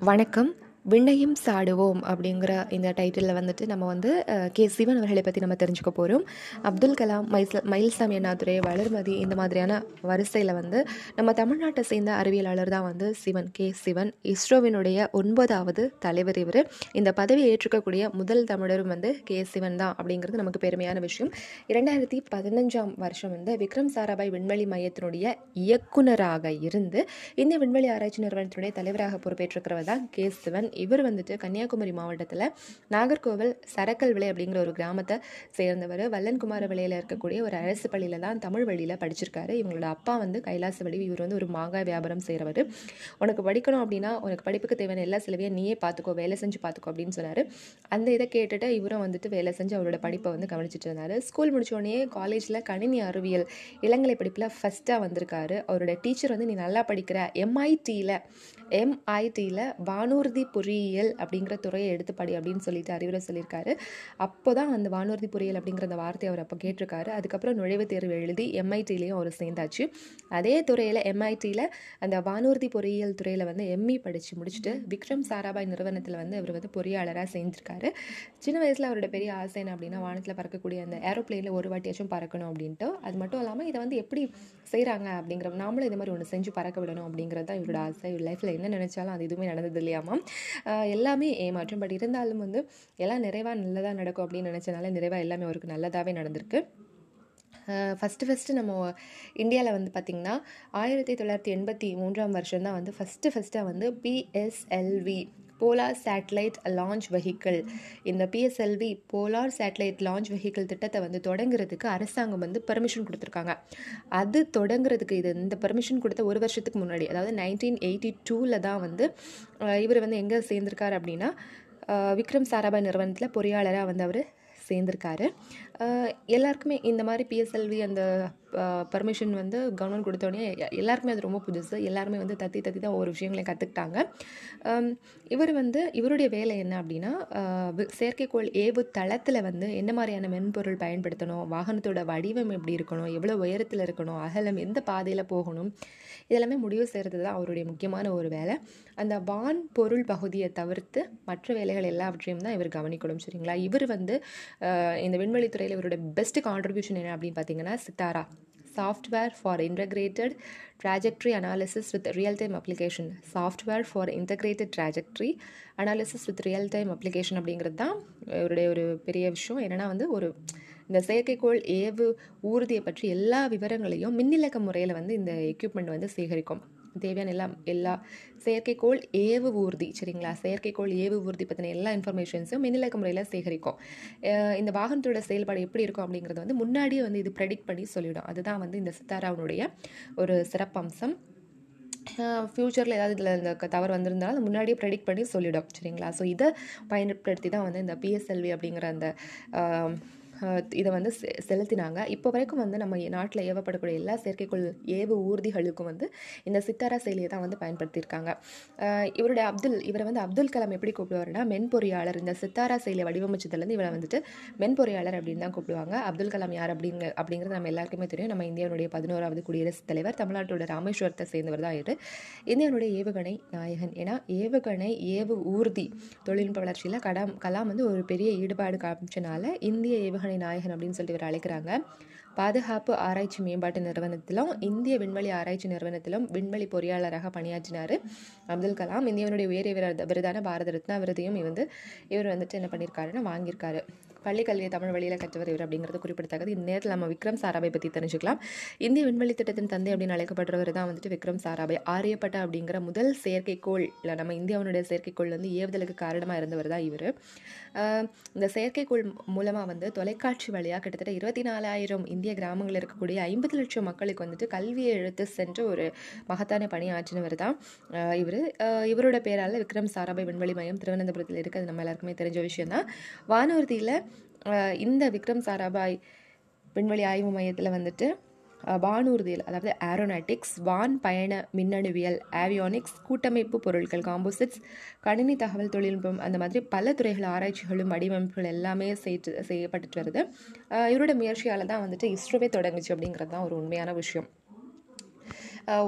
வணக்கம். விண்ணையும் சாடுவோம் அப்படிங்கிற இந்த டைட்டிலில் வந்துட்டு நம்ம வந்து கே. சிவன் அவர்களை பற்றி நம்ம தெரிஞ்சுக்க போகிறோம் அப்துல் கலாம் மைச மயில்சாமி அண்ணாதுரை வளர்மதி இந்த மாதிரியான வரிசையில் வந்து நம்ம தமிழ்நாட்டை சேர்ந்த அறிவியலாளர் தான் வந்து சிவன் கே. சிவன். இஸ்ரோவினுடைய ஒன்பதாவது தலைவர் இவர். இந்த பதவியை ஏற்றுக்கக்கூடிய முதல் தமிழரும் வந்து கே. சிவன் தான் அப்படிங்கிறது நமக்கு பெருமையான விஷயம். இரண்டாயிரத்தி பதினஞ்சாம் வருஷம் வந்து விக்ரம் சாராபாய் விண்வெளி மையத்தினுடைய இயக்குனராக இருந்து இந்த விண்வெளி ஆராய்ச்சி நிறுவனத்தினுடைய தலைவராக பொறுப்பேற்றிருக்கிறவர் தான் கே. சிவன். இவர் வந்துட்டு கன்னியாகுமரி மாவட்டத்தில் நாகர்கோவில் சரக்கல் விலை அப்படிங்கிற ஒரு கிராமத்தை சேர்ந்தவர். வல்லன்குமார விலையில் இருக்கக்கூடிய ஒரு அரசு பள்ளியில் தான் தமிழ் வழியில் படிச்சிருக்காரு. இவங்களோட அப்பா வந்து கைலாச வழி இவர் வந்து ஒரு மாங்காய் வியாபாரம் செய்கிறவர் உனக்கு படிக்கணும் அப்படின்னா உனக்கு படிப்புக்கு தேவையான எல்லா செலவையும் நீயே பார்த்துக்கோ வேலை செஞ்சு பார்த்துக்கோ அப்படின்னு சொன்னார். அந்த இதை கேட்டுட்டு இவரும் வந்துட்டு வேலை செஞ்சு அவரோட படிப்பை வந்து கவனிச்சிட்டு இருந்தார். ஸ்கூல் முடிச்சோடனே காலேஜில் கணினி அறிவியல் இளங்கலை படிப்பில் ஃபஸ்ட்டாக வந்திருக்காரு. அவரோட டீச்சர் வந்து நீ நல்லா படிக்கிற எம்ஐடியில் எம்ஐடியில் வானூர்தி பொறியியல் அப்படிங்கிற துறையை எடுத்து படி அப்படின்னு சொல்லிட்டு அறிவுரை சொல்லியிருக்காரு. அப்போ தான் அந்த வானூர்தி பொறியியல் அப்படிங்கிற அந்த வார்த்தையை அவர் அப்போ கேட்டிருக்காரு. அதுக்கப்புறம் நுழைவுத் தேர்வு எழுதி எம்ஐடிலையும் அவர் சேர்ந்தாச்சு. அதே துறையில் எம்ஐடியில் அந்த வானூர்தி பொறியியல் துறையில் வந்து எம்இ படித்து முடிச்சுட்டு விக்ரம் சாராபாய் நிறுவனத்தில் வந்து அவர் வந்து பொறியாளராக சேர்ந்திருக்காரு. சின்ன வயசில் அவரோட பெரிய ஆசை என்ன அப்படின்னா வானத்தில் பறக்கக்கூடிய அந்த ஏரோப்ளேனில் ஒரு வாட்டியாச்சும் பறக்கணும் அப்படின்ட்டு. அது மட்டும் இல்லாமல் இதை வந்து எப்படி செய்கிறாங்க அப்படிங்கிற நாமளும் இது மாதிரி ஒன்று செஞ்சு பறக்க விடணும் அப்படிங்கிறது தான் இவரோட ஆசை. இவர் லைஃப்பில் என்ன நினச்சாலும் அது எதுவுமே நடந்தது இல்லையாமா எல்லாமே ஏமாற்றம். பட் இருந்தாலும் வந்து எல்லாம் நிறைவாக நல்லதாக நடக்கும் அப்படின்னு நினச்சனால நிறைவாக எல்லாமே அவருக்கு நல்லதாகவே நடந்திருக்கு. ஃபஸ்ட்டு ஃபஸ்ட்டு நம்ம இந்தியாவில் வந்து பார்த்திங்கன்னா ஆயிரத்தி தொள்ளாயிரத்தி எண்பத்தி மூன்றாம் வருஷம் தான் வந்து ஃபஸ்ட்டு ஃபஸ்ட்டாக வந்து PSLV polar satellite launch vehicle இந்த PSLV polar satellite launch vehicle திட்டத்தை வந்து தொடங்குறதுக்கு அரசாங்கம் வந்து பெர்மிஷன் கொடுத்துருக்காங்க. அது தொடங்குறதுக்கு இது இந்த பெர்மிஷன் கொடுத்த ஒரு வருஷத்துக்கு முன்னாடி அதாவது நைன்டீன் எயிட்டி டூவில் தான் வந்து இவர் வந்து எங்கே சேர்ந்திருக்காரு அப்படின்னா விக்ரம் சாராபாய் நிறுவனத்தில் பொறியாளராக வந்து அவர் சேர்ந்திருக்காரு. எல்லாருக்குமே இந்த மாதிரி பிஎஸ்எல்வி அந்த பர்மிஷன் வந்து கவர்மெண்ட் கொடுத்தோடனே எல்லாருக்குமே அது ரொம்ப புதுசு. எல்லாருமே வந்து தத்தி தத்தி தான் ஒவ்வொரு விஷயங்களையும் கற்றுக்கிட்டாங்க இவர் வந்து இவருடைய வேலை என்ன அப்படின்னா செயற்கைக்கோள் ஏவு தளத்தில் வந்து என்ன மாதிரியான மென்பொருள் பயன்படுத்தணும் வாகனத்தோட வடிவம் எப்படி இருக்கணும் எவ்வளோ உயரத்தில் இருக்கணும் அகலம் எந்த பாதையில் போகணும் இதெல்லாமே முடிவு செய்கிறது தான் அவருடைய முக்கியமான ஒரு வேலை. அந்த வான் பொருள் பகுதியை தவிர்த்து மற்ற வேலைகள் எல்லாவற்றையும் தான் இவர் கவனிக்கணும் சரிங்களா? இவர் வந்து இந்த விண்வெளித்துறை துறையில் இவரோட பெஸ்ட் கான்ட்ரிபியூஷன் என்ன அப்படின்னு பார்த்தீங்கன்னா SITARA. Software for integrated trajectory analysis with real time application software for integrated trajectory analysis with real time application அப்படிங்கிறது தான் இவருடைய ஒரு பெரிய விஷயம். என்னென்னா வந்து ஒரு இந்த செயற்கைக்கோள் ஏவு ஊர்தியை பற்றி எல்லா விவரங்களையும் மின்னிலக்க முறையில் வந்து இந்த எக்யூப்மெண்ட் வந்து சேகரிக்கும். தேவையான எல்லாம் எல்லா செயற்கைக்கோள் ஏவு ஊர்தி சரிங்களா? செயற்கைக்கோள் ஏவு ஊர்தி பற்றின எல்லா இன்ஃபர்மேஷன்ஸும் மின்னிலக்க முறையில் சேகரிக்கும். இந்த வாகனத்தோட செயல்பாடு எப்படி இருக்கும் அப்படிங்கிறது வந்து முன்னாடியே வந்து இது ப்ரெடிக்ட் பண்ணி சொல்லிவிடும் அதுதான் வந்து இந்த சித்தாராவனுடைய ஒரு சிறப்பம்சம். ஃப்யூச்சரில் ஏதாவது இதில் இந்த தவறு வந்திருந்தாலும் அது முன்னாடியே ப்ரெடிக்ட் பண்ணி சொல்லிவிடும் சரிங்களா? ஸோ இதை பயன்படுத்தி தான் வந்து இந்த பிஎஸ்எல்வி அப்படிங்கிற அந்த இதை வந்து செ- செலுத்தினாங்க. இப்போ வரைக்கும் வந்து நம்ம நாட்டில் ஏவப்படக்கூடிய எல்லா செயற்கைக்கோள் ஏவு ஊர்திகளுக்கும் வந்து இந்த சித்தாரா செயலியை தான் வந்து பயன்படுத்தியிருக்காங்க. இவருடைய அப்துல் இவரை வந்து அப்துல் கலாம் எப்படி கூப்பிடுவாருன்னா மென்பொறியாளர் இந்த சித்தாரா செயலியை வடிவமைச்சதுலேருந்து இவரை வந்துட்டு மென்பொறியாளர் அப்படின்னு தான் கூப்பிடுவாங்க. அப்துல் கலாம் யார் அப்படிங்க அப்படிங்கிறது நம்ம எல்லாருக்குமே தெரியும். நம்ம இந்தியாவுடைய பதினோராவது குடியரசுத் தலைவர் தமிழ்நாட்டோட ராமேஸ்வரத்தை சேர்ந்தவர் தான் இவர். இந்தியாவுடைய ஏவுகணை நாயகன். ஏன்னா ஏவுகணை ஏவு ஊர்தி தொழில்நுட்ப வளர்ச்சியில் கலாம் கலாம் வந்து ஒரு பெரிய ஈடுபாடு காமிச்சனால இந்திய ஏவுகணை நாயகன் அப்படின்னு சொல்லிட்டு இவர் அழைக்கிறாங்க. பாதுகாப்பு ஆராய்ச்சி மேம்பாட்டு நிறுவனத்திலும் இந்திய விண்வெளி ஆராய்ச்சி நிறுவனத்திலும் விண்வெளி பொறியாளராக பணியாற்றினார் அப்துல் கலாம். இந்தியாவினுடைய உயரிய விருதான பாரத ரத்னா விருதையும் வந்து இவர் வந்துட்டு என்ன பண்ணியிருக்காருன்னா வாங்கியிருக்காரு. பள்ளி கல்வியை தமிழ் வழியில் கற்றவர் இவர் அப்படிங்கிறது குறிப்பிடத்தக்கது. இந்த நேரத்தில் நம்ம விக்ரம் சாராபாய் பற்றி தெரிஞ்சுக்கலாம். இந்திய விண்வெளி திட்டத்தின் தந்தை அப்படின்னு அழைக்கப்படுறவர் தான் வந்துட்டு விக்ரம் சாராபாய் ஆரியப்பட்ட அப்படிங்கிற முதல் செயற்கைக்கோள் இல்லை நம்ம இந்தியாவினுடைய செயற்கைக்கோள் வந்து ஏவுதலுக்கு காரணமாக இருந்தவர் தான் இவர். இந்த செயற்கைக்கோள் மூலமாக வந்து தொலைக்காட்சி வழியாக கிட்டத்தட்ட இருபத்தி நாலாயிரம் இந்திய கிராமங்களில் இருக்கக்கூடிய ஐம்பது லட்சம் மக்களுக்கு வந்துட்டு கல்வியை எழுத்து சென்று ஒரு மகத்தான பணியாற்றினவர் தான் இவர். இவரோட பேரால் விக்ரம் சாராபாய் விண்வெளி மையம் திருவனந்தபுரத்தில் இருக்குது அது நம்ம எல்லாருக்குமே தெரிஞ்ச விஷயம் தான் வானூர்தியில் இந்த விக்ரம் சாராபாய் விண்வெளி ஆய்வு மையத்தில் வந்துட்டு வானூர்தியல் வானூர்தியில் அதாவது ஏரோநாட்டிக்ஸ் வான் பயண மின்னணுவியல் ஆவியானிக்ஸ் கூட்டமைப்பு பொருட்கள் காம்போசிட்ஸ் கணினி தகவல் தொழில்நுட்பம் அந்த மாதிரி பல துறைகள் ஆராய்ச்சிகளும் வடிவமைப்புகள் எல்லாமே செய்து செய்யப்பட்டுட்டு வருது. இவரோட முயற்சியால் தான் வந்துட்டு இஸ்ரோவே தொடங்குச்சு அப்படிங்கிறது தான் ஒரு உண்மையான விஷயம்.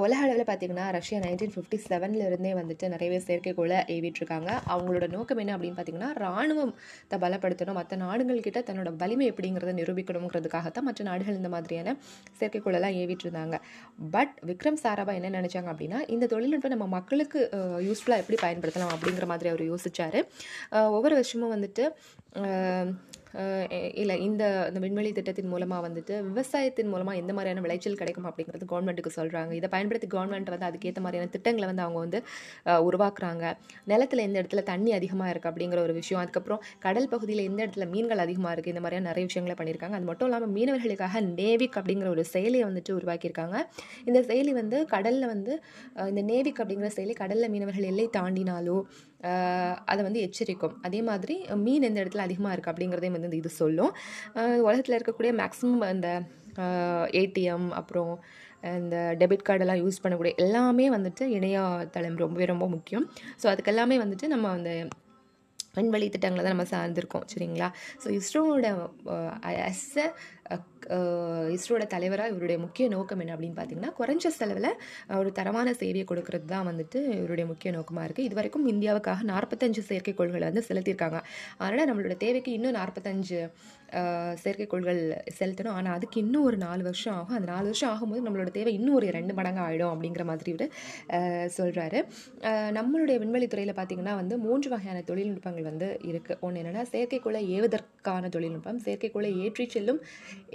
உலக அளவில் பார்த்திங்கன்னா ரஷ்யா நைன்டீன் ஃபிஃப்டி செவன்லேருந்தே வந்துட்டு நிறையவே செயற்கைக்கோளை ஏவிட்டுருக்காங்க. அவங்களோட நோக்கம் என்ன அப்படின்னு பார்த்தீங்கன்னா ராணுவத்தை பலப்படுத்தணும். மற்ற நாடுகள்கிட்ட தன்னோட வலிமை எப்படிங்கிறத நிரூபிக்கணுங்கிறதுக்காக தான் மற்ற நாடுகள் இந்த மாதிரியான செயற்கைக்கோளெல்லாம் ஏவிட்டுருந்தாங்க. பட் விக்ரம் சாராபா என்ன நினச்சாங்க அப்படின்னா இந்த தொழில்நுட்பம் நம்ம மக்களுக்கு யூஸ்ஃபுல்லாக எப்படி பயன்படுத்தலாம் அப்படிங்கிற மாதிரி அவர் யோசிச்சார். ஒவ்வொரு வருஷமும் வந்துட்டு இல்லை இந்த இந்த விண்வெளி திட்டத்தின் மூலமாக வந்துட்டு விவசாயத்தின் மூலமாக எந்த மாதிரியான விளைச்சல் கிடைக்கும் அப்படிங்கிறது கவர்மெண்ட்டுக்கு சொல்கிறாங்க இதை பயன்படுத்தி கவர்மெண்ட் வந்து அதுக்கேற்ற மாதிரியான திட்டங்களை வந்து அவங்க வந்து உருவாக்குறாங்க. நிலத்தில் எந்த இடத்துல தண்ணி அதிகமாக இருக்குது அப்படிங்கிற ஒரு விஷயம். அதுக்கப்புறம் கடல் பகுதியில் எந்த இடத்துல மீன்கள் அதிகமாக இருக்குது இந்த மாதிரியான நிறைய விஷயங்களை பண்ணியிருக்காங்க. அது மட்டும் இல்லாமல் மீனவர்களுக்காக நேவிக் அப்படிங்கிற ஒரு செயலியை வந்துட்டு உருவாக்கியிருக்காங்க. இந்த செயலி வந்து கடலில் வந்து இந்த நேவிக் அப்படிங்கிற செயலி கடலில் மீனவர்கள் எல்லை தாண்டினாலோ அதை வந்து எச்சரிக்கும். அதே மாதிரி மீன் எந்த இடத்துல அதிகமாக இருக்குது அப்படிங்கிறதையும் வந்து இது சொல்லும். உலகத்தில் இருக்கக்கூடிய மேக்ஸிமம் அந்த ஏடிஎம் அப்புறம் இந்த டெபிட் கார்டெல்லாம் யூஸ் பண்ணக்கூடிய எல்லாமே வந்துட்டு இணையதளம் ரொம்பவே ரொம்ப முக்கியம். ஸோ அதுக்கெல்லாமே வந்துட்டு நம்ம அந்த விண்வெளி திட்டங்களை தான் நம்ம சார்ந்திருக்கோம். சரிங்களா? ஸோ இஸ்ரோவோட அஸ் இஸ்ரோட தலைவராக இவருடைய முக்கிய நோக்கம் என்ன அப்படின்னு பார்த்தீங்கன்னா குறைஞ்ச செலவில் ஒரு தரமான சேவையை கொடுக்கறது தான் வந்துட்டு இவருடைய முக்கிய நோக்கமாக இருக்குது இது வரைக்கும் இந்தியாவுக்காக நாற்பத்தஞ்சு செயற்கைக்கோள்களை வந்து செலுத்தியிருக்காங்க. அதனால் நம்மளோட தேவைக்கு இன்னும் நாற்பத்தஞ்சு செயற்கைக்கோள்கள் செலுத்தணும். ஆனால் அதுக்கு இன்னும் ஒரு நாலு வருஷம் ஆகும். அந்த நாலு வருஷம் ஆகும்போது நம்மளோட தேவை இன்னும் ஒரு ரெண்டு மடங்கு ஆகிடும் அப்படிங்கிற மாதிரி இவர் சொல்கிறாரு நம்மளுடைய விண்வெளி துறையில் பார்த்திங்கன்னா வந்து மூன்று வகையான தொழில்நுட்பங்கள் வந்து இருக்குது ஒன்று என்னென்னா செயற்கைக்கோளை ஏவதற்கான தொழில்நுட்பம் செயற்கைக்கோளை ஏற்றி செல்லும்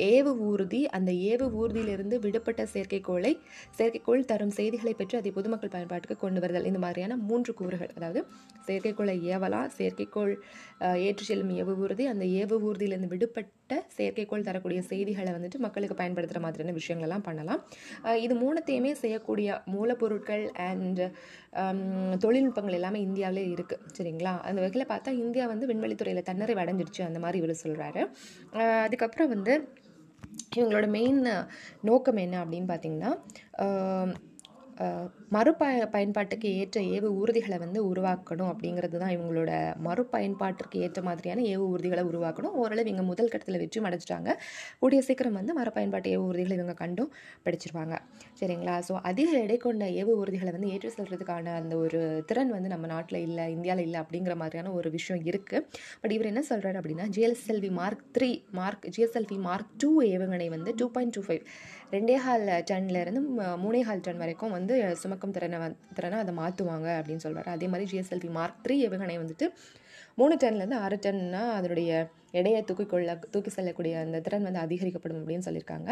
ஏவு ஊர்தி அந்த ஏவு ஊர்தியிலிருந்து விடுபட்ட செயற்கைக்கோளை செயற்கைக்கோள் தரும் செய்திகளை பெற்று அதை பொதுமக்கள் பயன்பாட்டுக்கு கொண்டு வருதல். இந்த மாதிரியான மூன்று கூறுகள். அதாவது செயற்கைக்கோளை ஏவலாம் செயற்கைக்கோள் அஹ், செல்லும் ஏவு ஊர்தி அந்த ஏவு ஊர்தியிலிருந்து விடுபட்ட செயற்கைக்கோள் தரக்கூடிய செய்திகளை வந்துட்டு மக்களுக்கு பயன்படுத்துகிற மாதிரியான விஷயங்கள்லாம் பண்ணலாம். இது மூணத்தையுமே செய்யக்கூடிய மூலப்பொருட்கள் அண்ட் தொழில்நுட்பங்கள் எல்லாமே இந்தியாவிலே இருக்குது சரிங்களா? அந்த வகையில் பார்த்தா இந்தியா வந்து விண்வெளித்துறையில் தன்னிறைவு அடைஞ்சிடுச்சு அந்த மாதிரி இவர் சொல்கிறாரு அதுக்கப்புறம் வந்து இவங்களோட மெயின் நோக்கம் என்ன அப்படின்னு பார்த்திங்கன்னா மறுபய பயன்பாட்டுக்கு ஏற்ற ஏவு ஊர்திகளை வந்து உருவாக்கணும் அப்படிங்கிறது தான் இவங்களோட மறுபயன்பாட்டிற்கு ஏற்ற மாதிரியான ஏவு ஊர்திகளை உருவாக்கணும். ஓரளவு இவங்க முதல் கட்டத்தில் வெற்றி அடைச்சிட்டாங்க கூடிய சீக்கிரம் வந்து மறுபயன்பாட்டு ஏவு ஊர்திகளை இவங்க கண்டும் படிச்சிருவாங்க. சரிங்களா? ஸோ அதிக எடை கொண்ட ஏவு ஊர்திகளை வந்து ஏற்றி செல்றதுக்கான அந்த ஒரு திறன் வந்து நம்ம நாட்டில் இல்லை இந்தியாவில் இல்லை அப்படிங்கிற மாதிரியான ஒரு விஷயம் இருக்குது பட் இவர் என்ன சொல்கிறார் அப்படின்னா GSLV mark three mark GSLV mark two ஏவுகணை வந்து டூ பாயிண்ட் டூ ஃபைவ் ரெண்டே ஹால் டன்லேருந்து மூணே ஹால் டன் வரைக்கும் வந்து சுமக்கும் திறனை வந் திறனை அதை மாற்றுவாங்க அப்படின்னு சொல்கிறார் அதே மாதிரி ஜிஎஸ்எல்வி மார்க் த்ரீ ஏவுகணை வந்துட்டு மூணு டன்லேருந்து ஆறு டன்னா அதனுடைய எடையை தூக்கி கொள்ள தூக்கி செல்லக்கூடிய அந்த திறன் வந்து அதிகரிக்கப்படும் அப்படின்னு சொல்லியிருக்காங்க.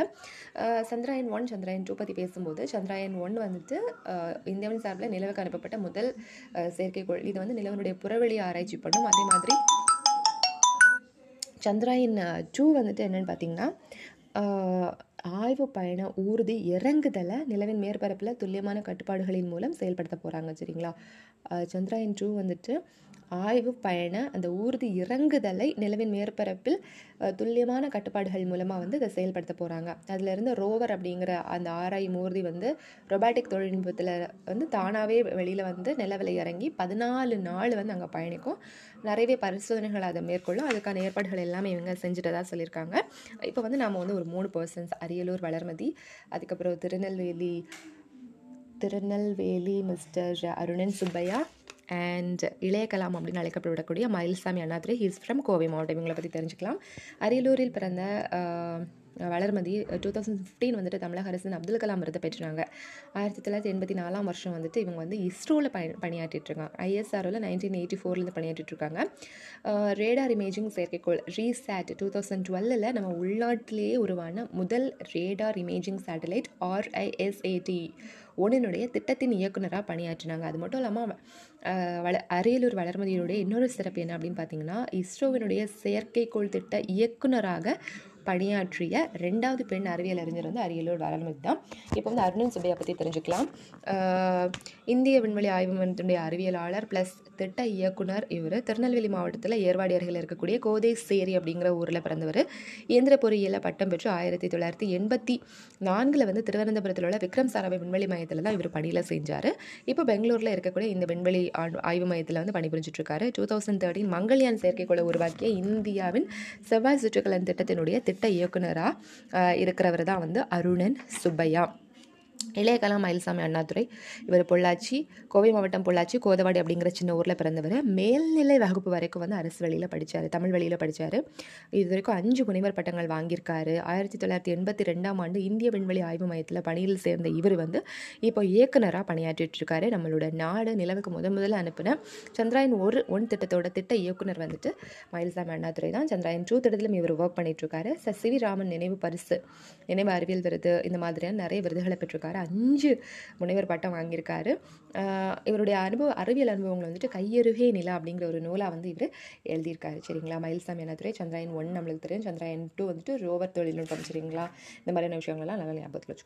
சந்திராயன் ஒன் சந்திராயன் டூ பற்றி பேசும்போது சந்திராயன் ஒன் வந்துட்டு இந்தியாவின் சார்பில் நிலவுக்கு அனுப்பப்பட்ட முதல் செயற்கைக்கோள் இது வந்து நிலவனுடைய புறவெளி ஆராய்ச்சி பண்ணும். அதே மாதிரி சந்திராயன் டூ வந்துட்டு என்னென்னு பார்த்தீங்கன்னா ஆய்வு பயண ஊர்தி இறங்குதலை நிலவின் மேற்பரப்பில் துல்லியமான கட்டுப்பாடுகளின் மூலம் செயல்படுத்த போகிறாங்க சரிங்களா? சந்திராயன் டூ வந்துட்டு ஆய்வு பயண அந்த ஊர்தி இறங்குதலை நிலவின் மேற்பரப்பில் துல்லியமான கட்டுப்பாடுகள் மூலமாக வந்து இதை செயல்படுத்த போகிறாங்க அதிலிருந்து ரோவர் அப்படிங்கிற அந்த ஆராயும் ஊர்தி வந்து ரொபாட்டிக் தொழில்நுட்பத்தில் வந்து தானாகவே வெளியில் வந்து நிலவில் இறங்கி பதினாலு நாள் வந்து அங்கே பயணிக்கும். நிறையவே பரிசோதனைகள் அதை மேற்கொள்ளும். அதுக்கான ஏற்பாடுகள் எல்லாமே இவங்க செஞ்சுட்டதாக சொல்லியிருக்காங்க. இப்போ வந்து நாம் வந்து ஒரு மூணு பர்சன்ஸ் அரியலூர் வளர்மதி அதுக்கப்புறம் திருநெல்வேலி திருநெல்வேலி மிஸ்டர் அருணன் சுப்பையா அண்ட் இளையகலாம் அப்படின்னு அழைக்கப்படக்கூடிய மயில்சாமி அண்ணாதுரை. ஹீஸ் ஃப்ரம் கோவை மாவட்டம். இவங்களை பற்றி தெரிஞ்சுக்கலாம். அரியலூரில் பிறந்த வளர்மதி டூ தௌசண்ட் ஃபிஃப்டீன் வந்துட்டு தமிழக அரசின் அப்துல் கலாம் விருது பெற்றாங்க ஆயிரத்தி தொள்ளாயிரத்தி எண்பத்தி நாலாம் வருஷம் வந்துட்டு இவங்க வந்து இஸ்ரோவில் பணி பணியாற்றிட்டு இருக்காங்க. ஐஎஸ்ஆர்ஓவில் நைன்டீன் எயிட்டி ஃபோர்லேருந்து பணியாற்றிட்டுருக்காங்க ரேடார் இமேஜிங் செயற்கைக்கோள் ரீசேட் டூ தௌசண்ட் டுவெல்லில் நம்ம உள்நாட்டிலேயே உருவான முதல் radar imaging satellite R I S A T ஒன்றினுடைய திட்டத்தின் இயக்குனராக பணியாற்றினாங்க. அது மட்டும் இல்லாமல் வள அரியலூர் வளர்மதியினுடைய இன்னொரு சிறப்பு என்ன அப்படின்னு பார்த்தீங்கன்னா இஸ்ரோவினுடைய செயற்கைக்கோள் திட்ட இயக்குனராக பணியாற்றிய ரெண்டாவது பெண் அறிவியல் அறிஞர் வந்து அரியலூர் வளர்மதி தான். இப்போ வந்து அருணன் சுப்பையா பற்றி தெரிஞ்சுக்கலாம். இந்திய விண்வெளி ஆய்வு மையத்தினுடைய அறிவியலாளர் ப்ளஸ் திட்ட இயக்குனர் இவர். திருநெல்வேலி மாவட்டத்தில் ஏர்வாடி அருகில் இருக்கக்கூடிய கோதை சேரி அப்படிங்கிற ஊரில் பிறந்தவர். இயந்திர பொறியியலில் பட்டம் பெற்று ஆயிரத்தி தொள்ளாயிரத்தி எண்பத்தி நான்கில் வந்து திருவனந்தபுரத்தில் உள்ள விக்ரம் சாராபாய் விண்வெளி மையத்தில் தான் இவர் பணியில் செஞ்சார். இப்போ பெங்களூரில் இருக்கக்கூடிய இந்த விண்வெளி ஆய்வு மையத்தில் வந்து பணிபுரிஞ்சிட்ருக்காரு. டூ தௌசண்ட் தேர்ட்டின் மங்கள்யான் செயற்கைக்கோளை உருவாக்கிய இந்தியாவின் செவ்வாய் சுற்றுக்கலன் திட்டத்தினுடைய திட்ட இயக்குனராக இருக்கிறவர் தான் வந்து அருணன் சுப்பையா. இளைய கலாம் மயில்சாமி அண்ணாதுரை இவர் பொள்ளாச்சி கோவை மாவட்டம் பொள்ளாச்சி கோதவாடி அப்படிங்கிற சின்ன ஊரில் பிறந்தவர். மேல்நிலை வகுப்பு வரைக்கும் வந்து அரசு வழியில் படித்தார் தமிழ் வழியில் படித்தார் இது வரைக்கும் அஞ்சு முனைவர் பட்டங்கள் வாங்கியிருக்காரு. ஆயிரத்தி தொள்ளாயிரத்தி எண்பத்தி ரெண்டாம் ஆண்டு இந்திய விண்வெளி ஆய்வு மையத்தில் பணியில் சேர்ந்த இவர் வந்து இப்போ இயக்குனராக பணியாற்றிட்டுருக்காரு. நம்மளோட நாடு நிலவுக்கு முத முதல்ல அனுப்பின சந்திராயன் ஒரு ஒன் திட்டத்தோட திட்ட இயக்குனர் வந்துட்டு மயில்சாமி அண்ணாதுரை தான். சந்திராயன் டூ திட்டத்திலும் இவர் ஒர்க் பண்ணிட்டுருக்காரு. ச. சி. ராமன் நினைவு பரிசு நினைவு அறிவியல் விருது இந்த மாதிரியான நிறைய விருதுகளை பெற்றிருக்காரு. அஞ்சு முனைவர் பட்டம் வாங்கியிருக்காரு. இவருடைய அனுபவ அறிவியல் அனுபவங்கள் வந்துட்டு கையருகே நிலா அப்படிங்கிற ஒரு நூலாக வந்து இவர் எழுதியிருக்காரு. சரிங்களா? மயில்சாமி அண்ணாதுரை சந்திராயன் ஒன் நம்மளுக்கு தெரியும். சந்திராயன் டூ வந்துட்டு ரோவர் தொழில்நுட்பம். சரிங்களா? இந்த மாதிரியான விஷயங்கள்லாம் நல்லா ஞாபகத்தில் வச்சுக்கோங்க.